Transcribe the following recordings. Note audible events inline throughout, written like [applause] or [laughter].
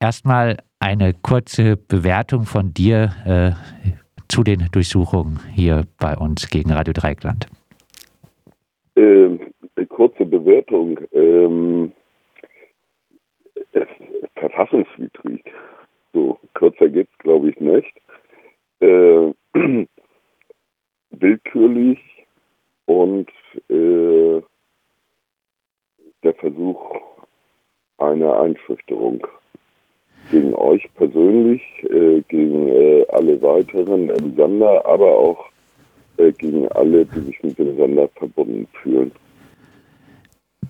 Erstmal eine kurze Bewertung von dir äh, zu den Durchsuchungen hier bei uns gegen Radio Dreikland. Ähm, kurze Bewertung. Ähm, verfassungswidrig. So, kürzer geht es, glaube ich, nicht. Äh, [clears throat] willkürlich und äh, der Versuch einer Einschüchterung gegen euch persönlich, äh, gegen äh, alle weiteren im Sender, aber auch äh, gegen alle, die sich mit dem Sender verbunden fühlen.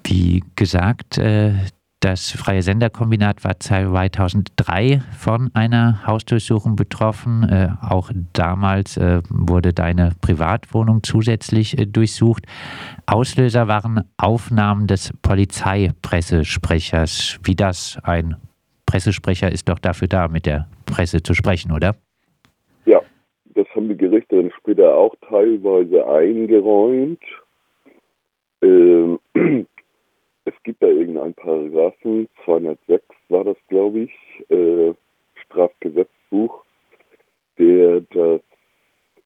Wie gesagt, äh, das Freie Senderkombinat war 2003 von einer Hausdurchsuchung betroffen. Äh, auch damals wurde deine Privatwohnung zusätzlich durchsucht. Auslöser waren Aufnahmen des Polizeipressesprechers. Wie das? Ein Pressesprecher ist doch dafür da, mit der Presse zu sprechen, oder? Ja, das haben die Gerichte dann später auch teilweise eingeräumt. Ähm, [clears throat] es gibt da irgendeinen Paragraphen, 206 war das, glaube ich, äh, Strafgesetzbuch, der das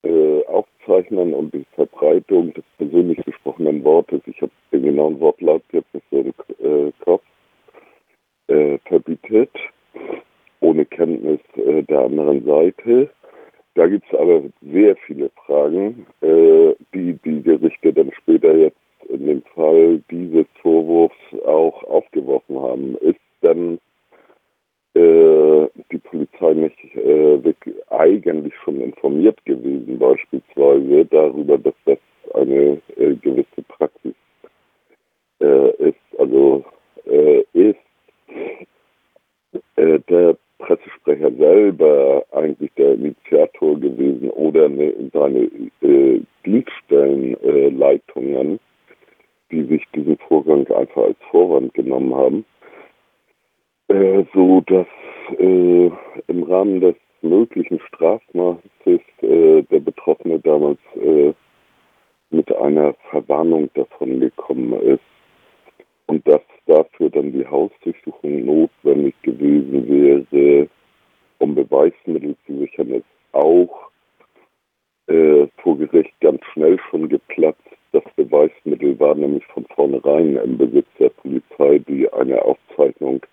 äh, Aufzeichnen und die Verbreitung des persönlich gesprochenen Wortes, ich habe den genauen Wortlaut jetzt nicht so im äh, äh, verbietet, ohne Kenntnis äh, der anderen Seite. Da gibt es aber sehr viele Fragen, äh, die die Gerichte dann später jetzt in dem Fall dieses Vorwurfs auch aufgeworfen haben. Ist denn äh, die Polizei nicht äh, eigentlich schon informiert gewesen, beispielsweise darüber, dass das eine äh, gewisse Praxis ist? Also ist äh, der Pressesprecher selber eigentlich der Initiator gewesen oder ne, seine Dienststellenleitungen? die sich diesen Vorgang einfach als Vorwand genommen haben, äh, so dass äh, im Rahmen des möglichen Strafmaßes äh, der Betroffene damals äh, mit einer Verwarnung davon gekommen ist und dass dafür dann die Hausdurchsuchung notwendig gewesen wäre, um Beweismittel zu sichern, ist auch äh, vor Gericht ganz schnell schon geplatzt das Beweismittel war nämlich von vornherein im Besitz der Polizei, die eine Aufzeichnung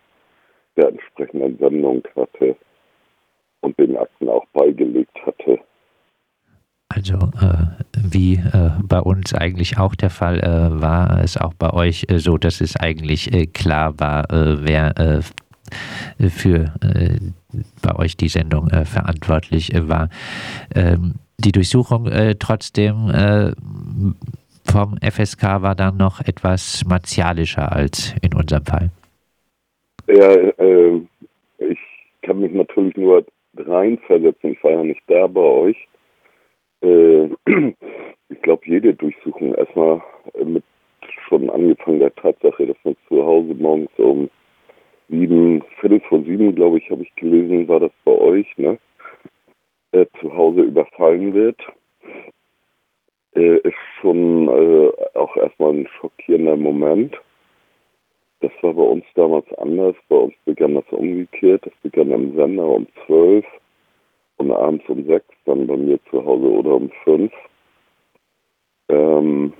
der entsprechenden Sendung hatte und den Akten auch beigelegt hatte. Also äh, wie äh, bei uns eigentlich auch der Fall äh, war es auch bei euch äh, so, dass es eigentlich äh, klar war, äh, wer für bei euch die Sendung verantwortlich war. Ähm, die Durchsuchung trotzdem vom FSK war dann noch etwas martialischer als in unserem Fall. Ja, äh, ich kann mich natürlich nur reinversetzen. Ich war ja nicht da bei euch. Äh, [clears throat] ich glaube, jede Durchsuchung erstmal mit schon angefangen der Tatsache, dass man zu Hause morgens um sieben, Viertel vor sieben, glaube ich, habe ich gelesen, war das bei euch, ne? Äh, zu Hause überfallen wird äh, ist schon äh, auch erstmal ein schockierender Moment. Das war bei uns damals anders. Bei uns begann das umgekehrt. Das begann am Sender um zwölf und abends um sechs, dann bei mir zu Hause oder um fünf. Ähm,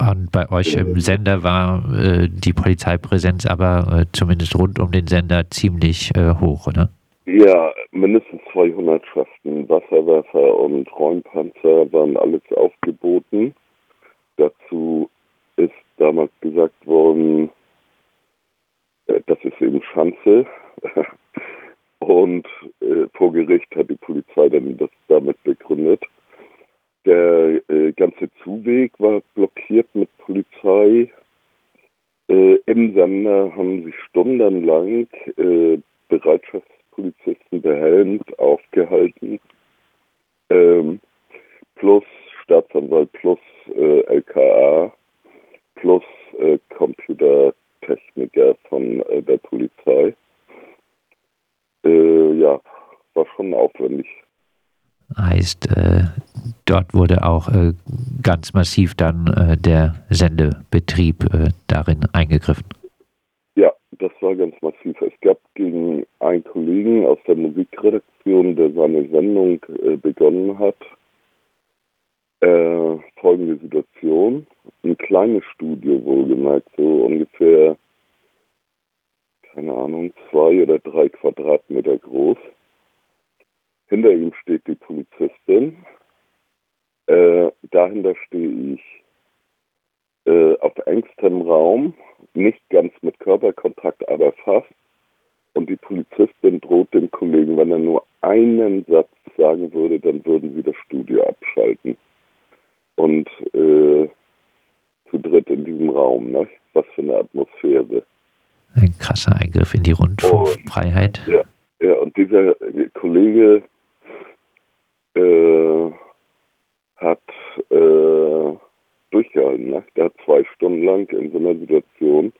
und bei euch im Sender war äh, die Polizeipräsenz aber äh, zumindest rund um den Sender ziemlich äh, hoch, oder? Ja, mindestens 200 Schaften Wasserwerfer und Räumpanzer waren alles aufgeboten. Dazu ist damals gesagt worden, äh, das ist eben Schanze. [laughs] Und äh, vor Gericht hat die Polizei dann das damit begründet. Der äh, ganze Zuweg war blockiert mit Polizei. Äh, Im Sender haben sich stundenlang äh, Bereitschafts Polizisten behelmt aufgehalten, ähm, plus Staatsanwalt, plus äh, LKA, plus äh, Computertechniker von äh, der Polizei. Äh, ja, war schon aufwendig. Heißt, äh, dort wurde auch äh, ganz massiv dann der Sendebetrieb darin eingegriffen. Ja, das war ganz massiv. Es gab gegen einen Kollegen aus der Musikredaktion, der seine Sendung äh, begonnen hat, äh, folgende Situation. Ein kleines Studio wohlgemerkt, so ungefähr, keine Ahnung, zwei oder drei Quadratmeter groß. Hinter ihm steht die Polizistin. Äh, dahinter stehe ich äh, auf engstem Raum, nicht ganz mit Körperkontakt, aber fast. Und die Polizistin droht dem Kollegen, wenn er nur einen Satz sagen würde, dann würden sie das Studio abschalten. Und äh, zu dritt in diesem Raum, ne? was für eine Atmosphäre. Ein krasser Eingriff in die Rundfunkfreiheit. Ja, ja, und dieser Kollege äh, hat äh, durchgehalten. Ne? Der hat zwei Stunden lang in so einer Situation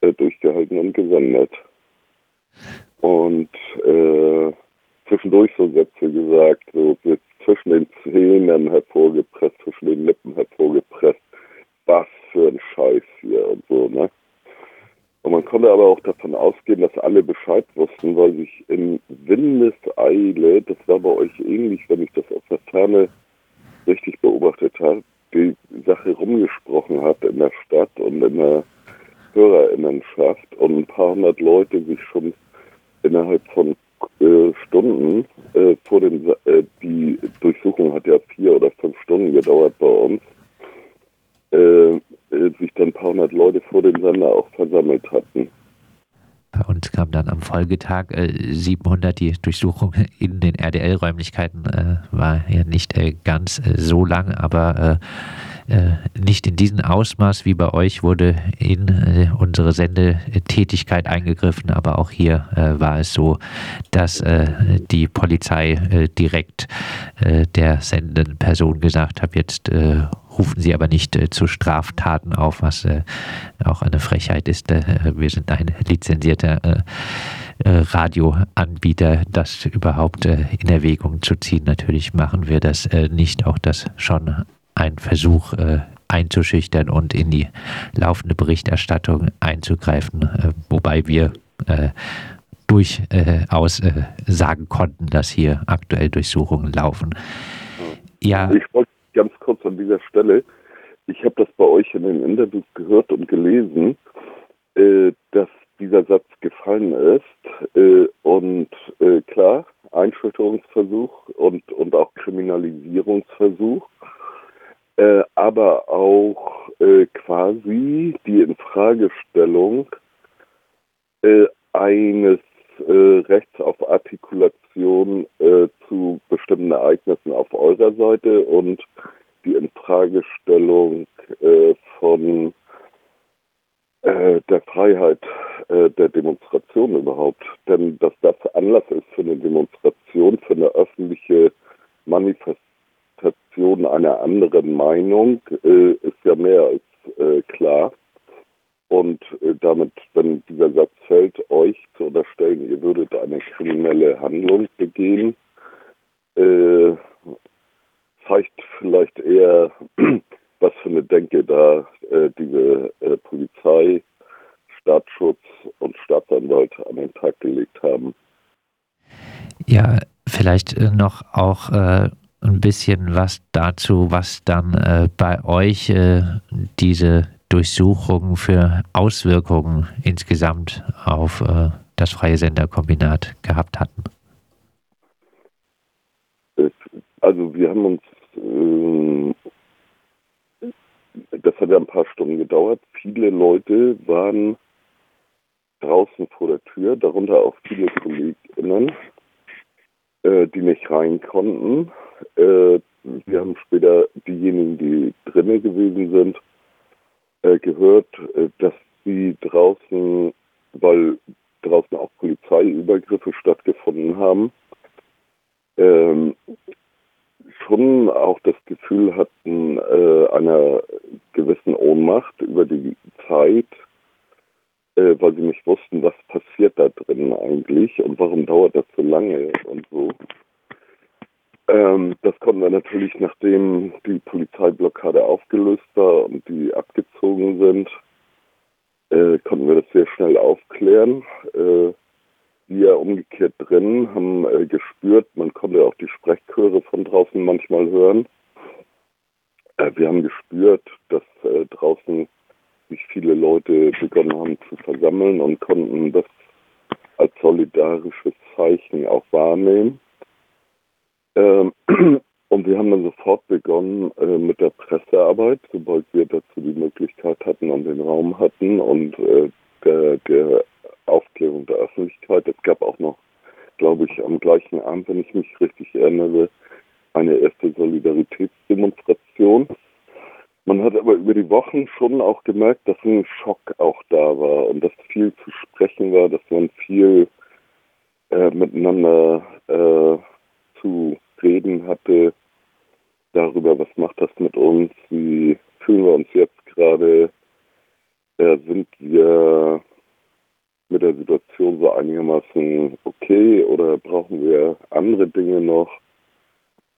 äh, durchgehalten und gesendet. Und äh, zwischendurch so Sätze gesagt, so zwischen den Zähnen hervorgepresst, zwischen den Lippen hervorgepresst. Was für ein Scheiß hier und so, ne? Und man konnte aber auch davon ausgehen, dass alle Bescheid wussten, weil sich in Windeseile, das war bei euch ähnlich, wenn ich das aus der Ferne richtig beobachtet habe, die Sache rumgesprochen hat in der Stadt und in der Hörerinnenschaft und ein paar hundert Leute sich schon innerhalb von äh, Stunden äh, vor dem, äh, die Durchsuchung hat ja vier oder fünf Stunden gedauert bei uns, äh, äh, sich dann ein paar hundert Leute vor dem Sender auch versammelt hatten. Bei uns kam dann am Folgetag äh, 700. Die Durchsuchung in den RDL-Räumlichkeiten äh, war ja nicht äh, ganz äh, so lang, aber äh, äh, nicht in diesem Ausmaß wie bei euch wurde in unsere Sendetätigkeit eingegriffen. Aber auch hier war es so, dass die Polizei direkt der sendenden Person gesagt hat, jetzt rufen sie aber nicht äh, zu Straftaten auf, was äh, auch eine Frechheit ist. Äh, wir sind ein lizenzierter Radioanbieter, das überhaupt äh, in Erwägung zu ziehen. Natürlich machen wir das nicht, auch das schon ein Versuch einzuschüchtern und in die laufende Berichterstattung einzugreifen, wobei wir durchaus sagen konnten, dass hier aktuell Durchsuchungen laufen. Ja. Ich wollte ganz kurz an dieser Stelle. Ich habe das bei euch in den Interviews gehört und gelesen, äh, dass dieser Satz gefallen ist. Äh, und äh, klar, Einschüchterungsversuch und, und auch Kriminalisierungsversuch, äh, aber auch äh, quasi die Infragestellung äh, eines Rechts auf Artikulation zu bestimmten Ereignissen auf eurer Seite und die Infragestellung äh, von äh, der Freiheit äh, der Demonstration überhaupt. Denn dass das Anlass ist für eine Demonstration, für eine öffentliche Manifestation einer anderen Meinung, äh, ist ja mehr als äh, klar. Und äh, damit, wenn dieser Satz fällt, euch zu unterstellen, ihr würdet eine kriminelle Handlung begehen, zeigt vielleicht eher, was für eine Denke da äh, diese äh, Polizei, Staatsschutz und Staatsanwalt an den Tag gelegt haben. Ja, vielleicht äh, noch auch äh, ein bisschen was dazu, was dann äh, bei euch äh, diese Durchsuchungen für Auswirkungen insgesamt auf das Freie Senderkombinat gehabt hatten. Also wir haben uns ähm, das hat ja ein paar Stunden gedauert. Viele Leute waren draußen vor der Tür, darunter auch viele KollegInnen, äh, die nicht rein konnten. Äh, wir haben später diejenigen, die drinnen gewesen sind, äh, gehört, äh, dass sie draußen, weil draußen auch Polizeiübergriffe stattgefunden haben, ähm, schon auch das Gefühl hatten äh, einer gewissen Ohnmacht über die Zeit, äh, weil sie nicht wussten, was passiert da drin eigentlich und warum dauert das so lange und so. Ähm, das konnten wir natürlich, nachdem die Polizeiblockade aufgelöst war und die abgezogen sind, äh, konnten wir das sehr schnell aufklären. Äh, wir umgekehrt drin haben äh, gespürt, man konnte auch die Sprechchöre von draußen manchmal hören. Äh, wir haben gespürt, dass äh, draußen sich viele Leute begonnen haben zu versammeln und konnten das als solidarisches Zeichen auch wahrnehmen. Ähm, [clears throat] und wir haben dann sofort begonnen äh, mit der Pressearbeit, sobald wir dazu die Möglichkeit hatten und den Raum hatten und äh, der, der Aufklärung der Öffentlichkeit. Es gab auch noch, glaube ich, am gleichen Abend, wenn ich mich richtig erinnere, eine erste Solidaritätsdemonstration. Man hat aber über die Wochen schon auch gemerkt, dass ein Schock auch da war und dass viel zu sprechen war, dass man viel äh, miteinander äh, zu reden hatte darüber, was macht das mit uns, wie fühlen wir uns jetzt gerade, äh, sind wir mit der Situation so einigermaßen okay oder brauchen wir andere Dinge noch?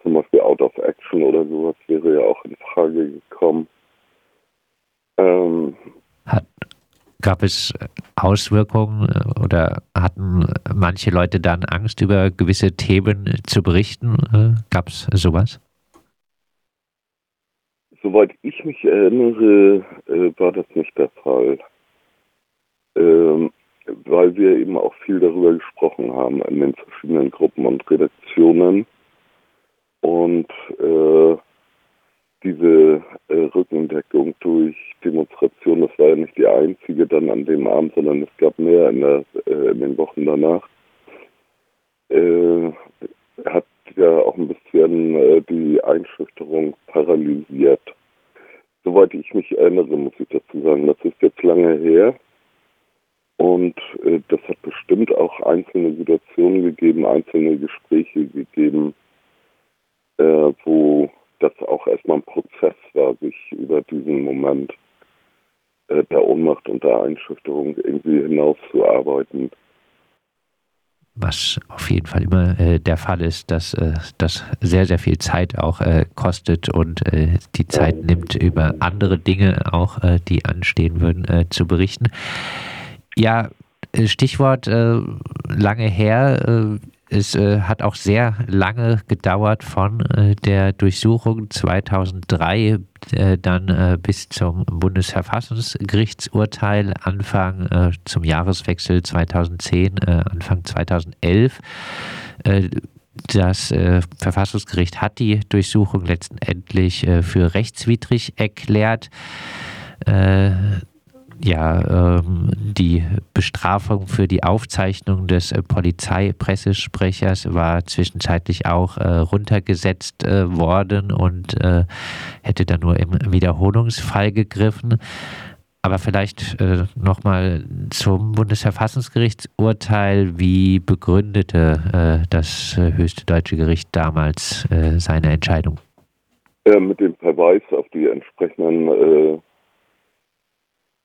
Zum Beispiel Out of Action oder sowas wäre ja auch in Frage gekommen. Ähm, Hat, gab es Auswirkungen äh, oder hatten manche Leute dann Angst, über gewisse Themen zu berichten? Äh, gab es sowas? Soweit ich mich erinnere, äh, war das nicht der Fall. Ähm, weil wir eben auch viel darüber gesprochen haben in den verschiedenen Gruppen und Redaktionen. Und äh, diese äh, Rückendeckung durch Demonstrationen, das war ja nicht die einzige dann an dem Abend, sondern es gab mehr in, der, äh, in den Wochen danach, äh, hat ja auch ein bisschen äh, die Einschüchterung paralysiert. Soweit ich mich erinnere, muss ich dazu sagen, das ist jetzt lange her. Und äh, das hat bestimmt auch einzelne Situationen gegeben, einzelne Gespräche gegeben, äh, wo das auch erstmal ein Prozess war, sich über diesen Moment äh, der Ohnmacht und der Einschüchterung irgendwie hinauszuarbeiten. Was auf jeden Fall immer äh, der Fall ist, dass äh, das sehr, sehr viel Zeit auch äh, kostet und äh, die Zeit nimmt, über andere Dinge auch, die anstehen würden, zu berichten. Ja, äh, Stichwort äh, lange her. Äh, es äh, hat auch sehr lange gedauert von äh, der Durchsuchung 2003 äh, dann bis zum Bundesverfassungsgerichtsurteil Anfang zum Jahreswechsel 2010, Anfang 2011. Das Verfassungsgericht hat die Durchsuchung letztendlich für rechtswidrig erklärt ja, ähm, die Bestrafung für die Aufzeichnung des äh, Polizeipressesprechers war zwischenzeitlich auch äh, runtergesetzt äh, worden und äh, hätte dann nur im Wiederholungsfall gegriffen. Aber vielleicht äh, nochmal zum Bundesverfassungsgerichtsurteil. Wie begründete äh, das äh, höchste deutsche Gericht damals seine Entscheidung? mit dem Verweis auf die entsprechenden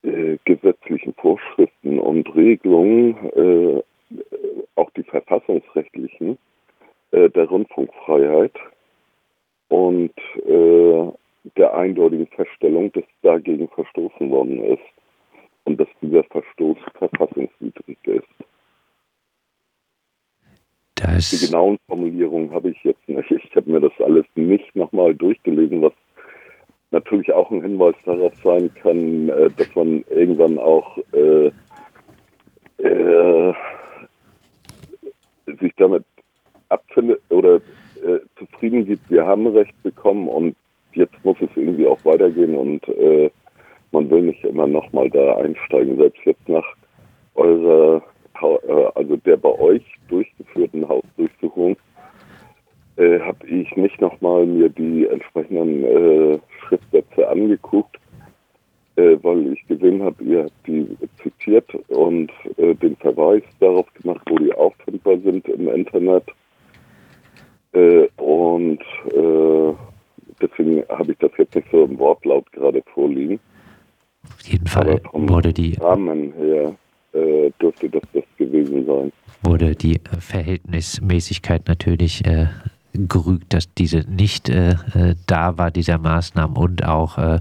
äh, gesetzlichen Vorschriften und Regelungen, äh, auch die verfassungsrechtlichen, äh, der Rundfunkfreiheit und äh, der eindeutigen Feststellung, dass dagegen verstoßen worden ist und dass dieser Verstoß verfassungswidrig ist. Das die genauen Formulierungen habe ich jetzt nicht. Ich habe mir das alles nicht nochmal durchgelesen, was natürlich auch ein Hinweis darauf sein kann, äh, dass man irgendwann auch äh, äh, sich damit abfindet oder äh, zufrieden gibt, wir haben Recht bekommen und jetzt muss es irgendwie auch weitergehen und äh, man will nicht immer nochmal da einsteigen, selbst jetzt nach eurer, also der bei euch durchgeführten Hausdurchsuchung, habe ich nicht nochmal mir die entsprechenden äh, Schriftsätze angeguckt, äh, weil ich gesehen habe, ihr habt die zitiert und äh, den Verweis darauf gemacht, wo die auffindbar sind im Internet. Äh, und äh, deswegen habe ich das jetzt nicht so im Wortlaut gerade vorliegen. Auf jeden Fall wurde die Rahmen her äh, dürfte das das gewesen sein. Wurde die Verhältnismäßigkeit natürlich äh, gerügt, dass diese nicht äh, äh, da war, dieser Maßnahmen und auch äh,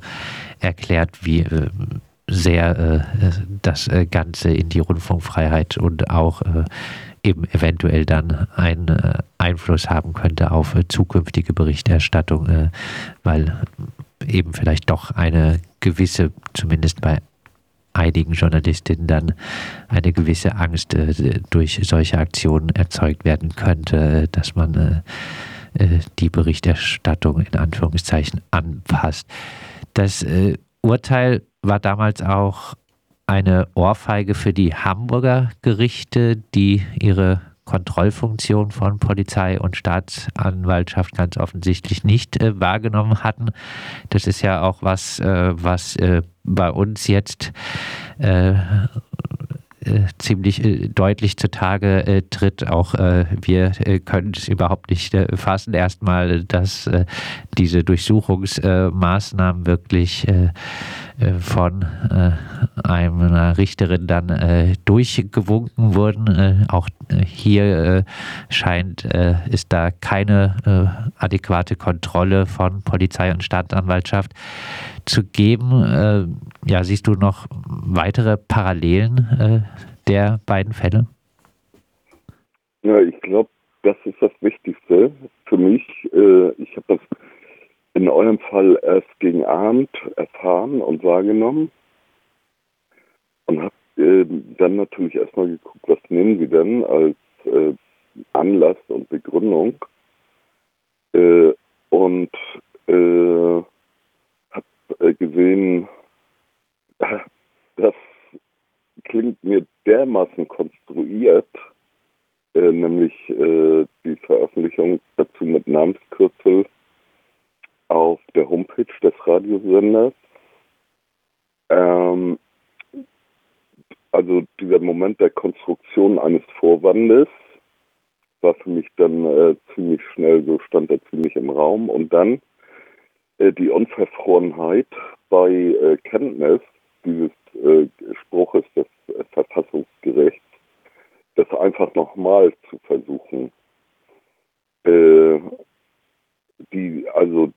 erklärt, wie äh, sehr das Ganze in die Rundfunkfreiheit und auch eben eventuell dann einen Einfluss haben könnte auf zukünftige Berichterstattung, weil eben vielleicht doch eine gewisse, zumindest bei einigen Journalistinnen dann eine gewisse Angst äh, durch solche Aktionen erzeugt werden könnte, dass man äh, äh, die Berichterstattung in Anführungszeichen anpasst. Das Urteil war damals auch eine Ohrfeige für die Hamburger Gerichte, die ihre Kontrollfunktion von Polizei und Staatsanwaltschaft ganz offensichtlich nicht äh, wahrgenommen hatten. Das ist ja auch was, äh, was äh, bei uns jetzt äh, äh, ziemlich äh, deutlich zutage äh, tritt. Auch äh, wir äh, können es überhaupt nicht fassen. Erstmal, dass diese Durchsuchungsmaßnahmen wirklich von einer Richterin dann durchgewunken wurden. auch hier scheint ist da keine adäquate Kontrolle von Polizei und Staatsanwaltschaft zu geben. ja, siehst du noch weitere Parallelen der beiden Fälle? Ja, ich glaube, das ist das Wichtigste für mich. Äh, ich habe das in eurem Fall erst gegen Abend erfahren und wahrgenommen. Und habe äh, dann natürlich erstmal geguckt, was nehmen sie denn als äh, Anlass und Begründung? Und habe gesehen, [laughs] dass klingt mir dermaßen konstruiert, äh, nämlich äh, die Veröffentlichung dazu mit Namenskürzel auf der Homepage des Radiosenders. Ähm, also dieser Moment der Konstruktion eines Vorwandes war für mich dann äh, ziemlich schnell, so stand er ziemlich im Raum. Und dann äh, die Unverfrorenheit bei äh, Kenntnis dieses äh, Spruches des äh, Verfassungsgerichts, das einfach nochmal zu versuchen. Äh, die, also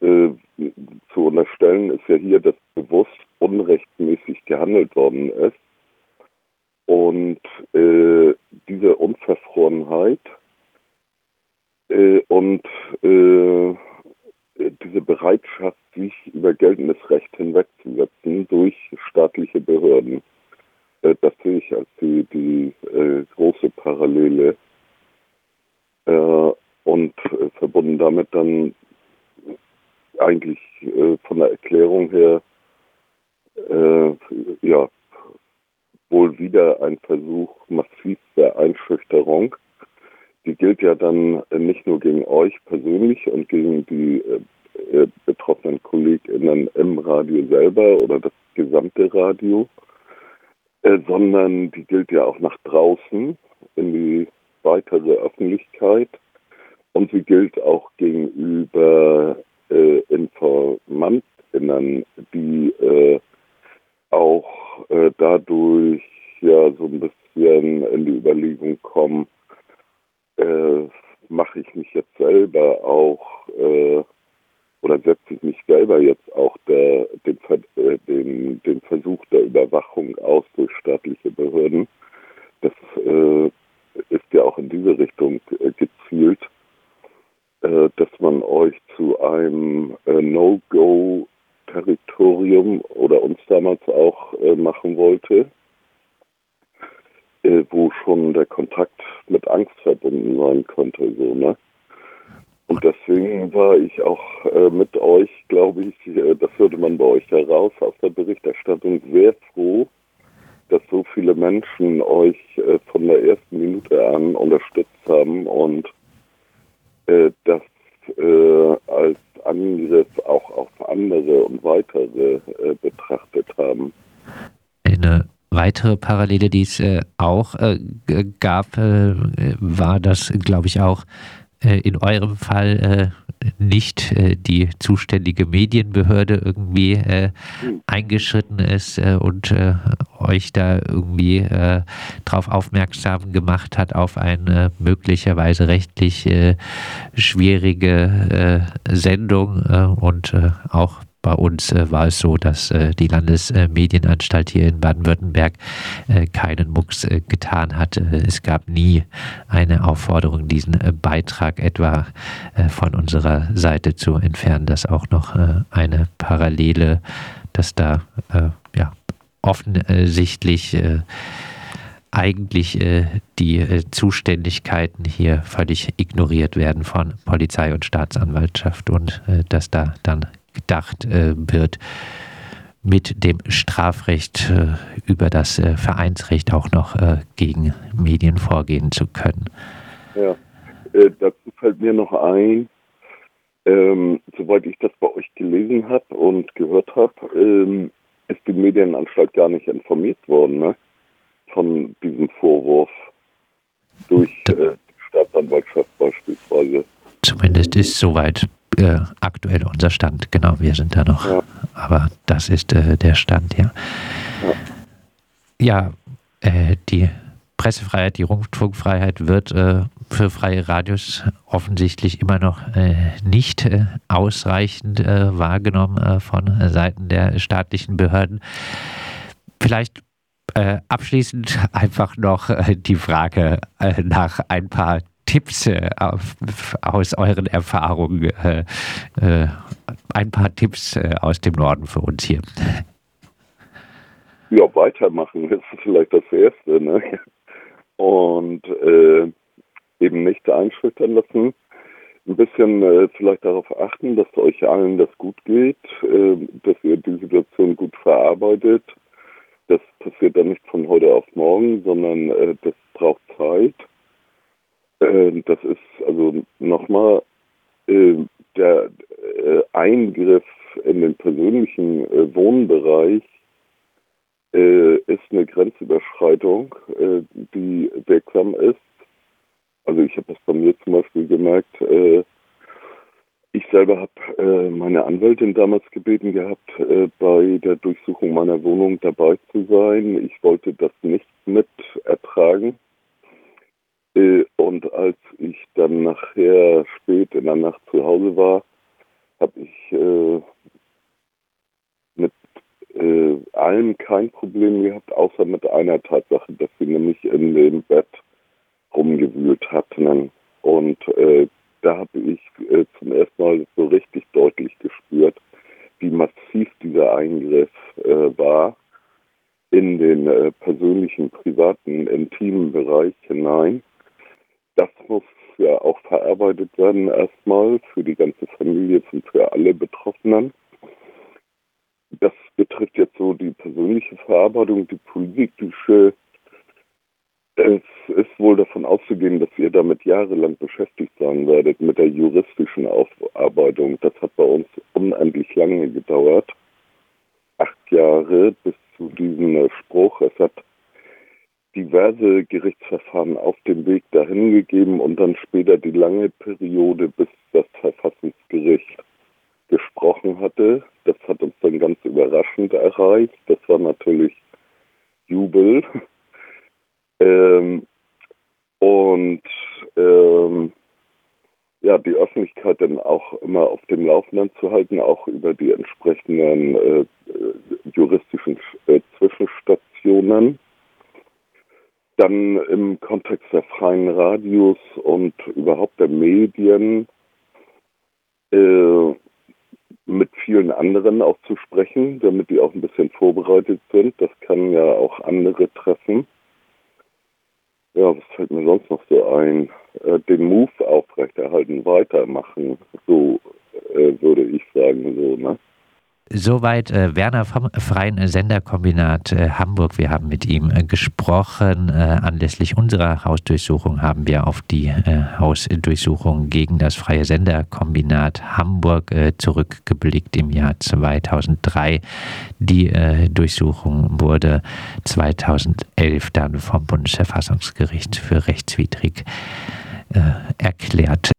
äh, zu unterstellen ist ja hier, dass bewusst unrechtmäßig gehandelt worden ist. Und äh, diese Unverfrorenheit äh, und äh, diese Bereitschaft, sich über geltendes Recht hinwegzusetzen durch staatliche Behörden. Äh, das sehe ich als die, die große Parallele. Und verbunden damit dann eigentlich äh, von der Erklärung her, äh, ja, wohl wieder ein Versuch massivster Einschüchterung die ja dann nicht nur gegen euch persönlich und gegen die äh, äh, betroffenen KollegInnen im Radio selber oder das gesamte Radio, äh, sondern die gilt ja auch nach draußen in die weitere Öffentlichkeit. Und sie gilt auch gegenüber äh, InformantInnen, die äh, auch äh, dadurch ja so ein bisschen in die Überlegung kommen, äh, mache ich mich jetzt selber auch äh, oder setze ich mich selber jetzt auch der, den, äh, den, den Versuch der Überwachung aus durch staatliche Behörden. Das äh, ist ja auch in diese Richtung äh, gezielt, äh, dass man euch zu einem äh, No-Go-Territorium oder uns damals auch äh, machen wollte äh, wo schon der Kontakt mit Angst verbunden sein könnte, so, ne? Und deswegen war ich auch äh, mit euch, glaube ich, äh, das hörte man bei euch heraus aus der Berichterstattung, sehr froh, dass so viele Menschen euch äh, von der ersten Minute an unterstützt haben und äh, das äh, als Angriff auch auf andere und weitere äh, betrachtet haben. Eine weitere Parallele, die es äh, auch äh, gab, äh, war, dass, glaube ich, auch äh, in eurem Fall äh, nicht äh, die zuständige Medienbehörde irgendwie eingeschritten ist und euch da irgendwie darauf aufmerksam gemacht hat auf eine möglicherweise rechtlich schwierige Sendung und auch bei uns äh, war es so, dass äh, die Landesmedienanstalt hier in Baden-Württemberg äh, keinen Mucks äh, getan hat. Äh, es gab nie eine Aufforderung, diesen äh, Beitrag etwa von unserer Seite zu entfernen, dass auch noch eine Parallele, dass da ja offensichtlich eigentlich äh, die äh, Zuständigkeiten hier völlig ignoriert werden von Polizei und Staatsanwaltschaft und äh, dass da dann gedacht äh, wird, mit dem Strafrecht äh, über das äh, Vereinsrecht auch noch gegen Medien vorgehen zu können. Ja, dazu fällt mir noch ein, ähm, soweit ich das bei euch gelesen habe und gehört habe, ähm, ist die Medienanstalt gar nicht informiert worden, ne? von diesem Vorwurf durch äh, die Staatsanwaltschaft beispielsweise. Zumindest ist soweit äh, aktuell unser Stand. Genau, wir sind da noch. Ja. Aber das ist äh, der Stand, ja. Ja, äh, die Pressefreiheit, die Rundfunkfreiheit wird äh, für freie Radios offensichtlich immer noch äh, nicht äh, ausreichend wahrgenommen von Seiten der staatlichen Behörden. Vielleicht abschließend [laughs] einfach noch die Frage nach ein paar Tipps äh, auf, aus euren Erfahrungen, äh, äh, ein paar Tipps aus dem Norden für uns hier. Ja, weitermachen [laughs] ist vielleicht das Erste. Ne? Und eben nicht einschüchtern lassen. Ein bisschen vielleicht darauf achten, dass euch allen das gut geht, dass ihr die Situation gut verarbeitet das passiert dann nicht von heute auf morgen, sondern äh, das braucht Zeit. Äh, das ist also nochmal äh, der äh, Eingriff in den persönlichen äh, Wohnbereich äh, ist eine Grenzüberschreitung, die wirksam ist. Also ich habe das bei mir zum Beispiel gemerkt, ich selber habe äh, meine Anwältin damals gebeten gehabt, äh, bei der Durchsuchung meiner Wohnung dabei zu sein. Ich wollte das nicht mit ertragen. Und als ich dann nachher spät in der Nacht zu Hause war, habe ich äh, mit äh, allem kein Problem gehabt, außer mit einer Tatsache, dass sie nämlich in dem Bett rumgewühlt hatten. Und äh, da habe ich äh, zum ersten Mal so richtig deutlich gespürt, wie massiv dieser Eingriff äh, war in den äh, persönlichen, privaten, intimen Bereich hinein. Das muss ja auch verarbeitet werden erstmal für die ganze Familie und für alle Betroffenen. Das betrifft jetzt so die persönliche Verarbeitung, die politische es ist wohl davon auszugehen, dass ihr damit jahrelang beschäftigt sein werdet mit der juristischen Aufarbeitung. Das hat bei uns unendlich lange gedauert. Acht Jahre bis zu diesem Spruch. Es hat diverse Gerichtsverfahren auf dem Weg dahin gegeben und dann später die lange Periode, bis das Verfassungsgericht gesprochen hatte. Das hat uns dann ganz überraschend erreicht. Das war natürlich Jubel. [laughs] Ähm, und ähm, ja, die Öffentlichkeit dann auch immer auf dem Laufenden zu halten, auch über die entsprechenden äh, juristischen äh, Zwischenstationen. Dann im Kontext der freien Radios und überhaupt der Medien äh, mit vielen anderen auch zu sprechen, damit die auch ein bisschen vorbereitet sind. Das kann ja auch andere treffen. Ja, was fällt mir sonst noch so ein? Äh, den Move aufrechterhalten, weitermachen, so äh, würde ich sagen, so, ne? Soweit äh, Werner vom Freien Senderkombinat äh, Hamburg. Wir haben mit ihm äh, gesprochen. Äh, anlässlich unserer Hausdurchsuchung haben wir auf die äh, Hausdurchsuchung gegen das Freie Senderkombinat Hamburg äh, zurückgeblickt im Jahr 2003. Die Durchsuchung wurde 2011 dann vom Bundesverfassungsgericht für rechtswidrig erklärt.